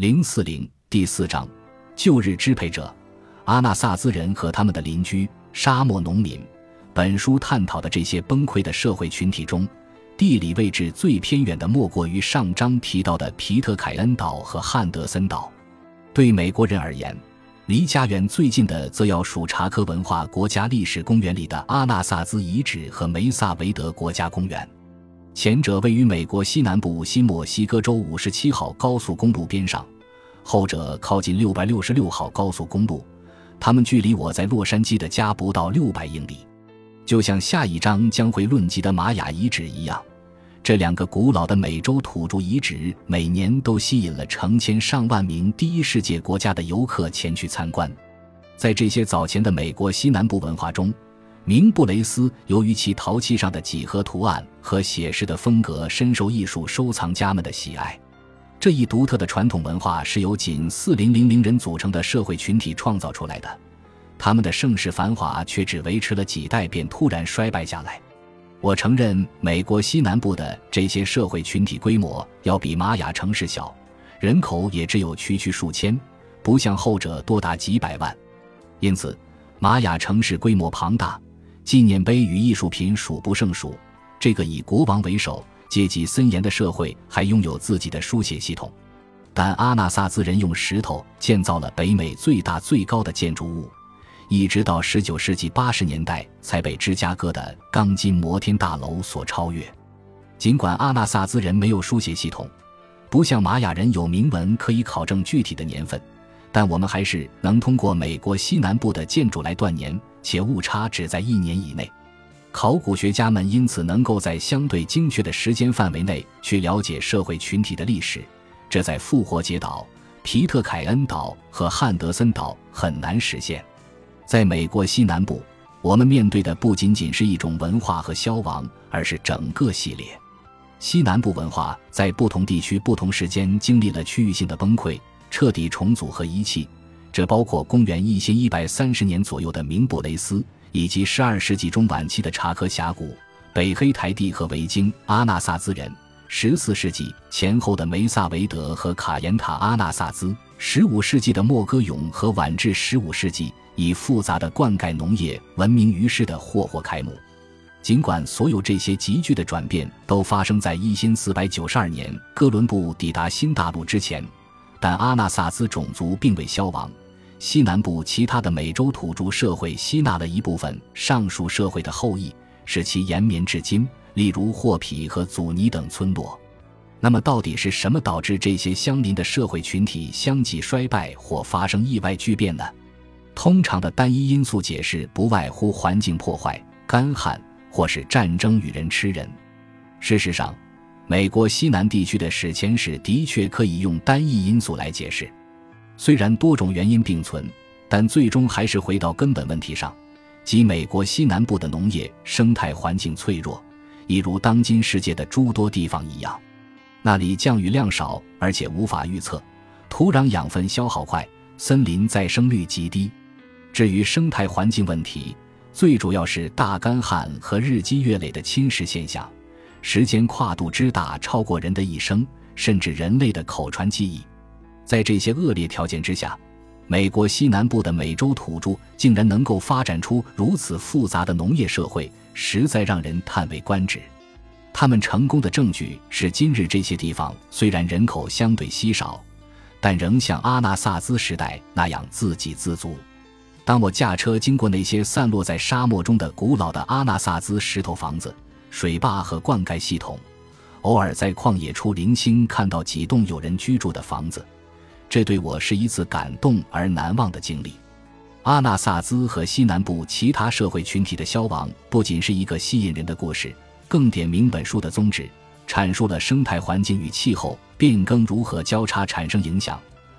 零四零第四章，旧日支配者，阿纳萨兹人和他们的邻居沙漠农民。本书探讨的这些崩溃的社会群体中，地理位置最偏远的莫过于上章提到的皮特凯恩岛和汉德森岛。对美国人而言，离家园最近的则要数查科文化国家历史公园里的阿纳萨兹遗址和梅萨维德国家公园。前者位于美国西南部新墨西哥州五十七号高速公路边上，后者靠近六百六十六号高速公路。它们距离我在洛杉矶的家不到六百英里。就像下一章将会论及的玛雅遗址一样，这两个古老的美洲土著遗址每年都吸引了成千上万名第一世界国家的游客前去参观。在这些早前的美国西南部文化中，明布雷斯由于其陶器上的几何图案和写实的风格，深受艺术收藏家们的喜爱。这一独特的传统文化是由仅四零零零人组成的社会群体创造出来的。他们的盛世繁华却只维持了几代，便突然衰败下来。我承认，美国西南部的这些社会群体规模要比玛雅城市小，人口也只有区区数千，不像后者多达几百万。因此，玛雅城市规模庞大，纪念碑与艺术品数不胜数。这个以国王为首、阶级森严的社会还拥有自己的书写系统。但阿纳萨兹人用石头建造了北美最大最高的建筑物。一直到十九世纪八十年代，才被芝加哥的钢筋摩天大楼所超越。尽管阿纳萨兹人没有书写系统，不像玛雅人有铭文可以考证具体的年份，但我们还是能通过美国西南部的建筑来断年，且误差只在一年以内。考古学家们因此能够在相对精确的时间范围内去了解社会群体的历史，这在复活节岛、皮特凯恩岛和汉德森岛很难实现。在美国西南部，我们面对的不仅仅是一种文化和消亡，而是整个系列。西南部文化在不同地区、不同时间经历了区域性的崩溃、彻底重组和遗弃。这包括公元一千一百三十年左右的明布雷斯，以及十二世纪中晚期的查科峡谷、北黑台地和维京阿纳萨兹人；十四世纪前后的梅萨维德和卡延塔阿纳萨兹；十五世纪的莫戈永和晚至十五世纪。以复杂的灌溉农业闻名于世的霍霍开幕。尽管所有这些急剧的转变都发生在一千四百九十二年哥伦布抵达新大陆之前，但阿纳萨兹种族并未消亡。西南部其他的美洲土著社会吸纳了一部分上述社会的后裔，使其延绵至今，例如霍皮和祖尼等村落。那么，到底是什么导致这些相邻的社会群体相继衰败或发生意外巨变呢？通常的单一因素解释不外乎环境破坏、干旱，或是战争与人吃人。事实上，美国西南地区的史前史的确可以用单一因素来解释。虽然多种原因并存，但最终还是回到根本问题上，即美国西南部的农业生态环境脆弱，一如当今世界的诸多地方一样。那里降雨量少，而且无法预测，土壤养分消耗快，森林再生率极低。至于生态环境问题，最主要是大干旱和日积月累的侵蚀现象，时间跨度之大超过人的一生，甚至人类的口传记忆。在这些恶劣条件之下，美国西南部的美洲土著竟然能够发展出如此复杂的农业社会，实在让人叹为观止。他们成功的证据是，今日这些地方虽然人口相对稀少，但仍像阿纳萨兹时代那样自给自足。当我驾车经过那些散落在沙漠中的古老的阿纳萨兹石头房子、水坝和灌溉系统，偶尔在旷野处零星看到几栋有人居住的房子，这对我是一次感动而难忘的经历。阿纳萨兹和西南部其他社会群体的消亡，不仅是一个吸引人的故事，更点明本书的宗旨，阐述了生态环境与气候变更如何交叉产生影响，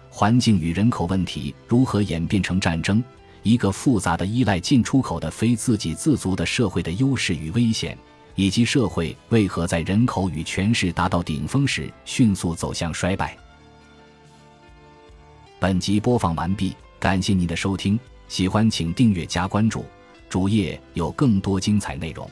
环境与人口问题如何演变成战争。一个复杂的依赖进出口的非自给自足的社会的优势与危险，以及社会为何在人口与权势达到顶峰时迅速走向衰败。本集播放完毕，感谢您的收听，喜欢请订阅加关注，主页有更多精彩内容。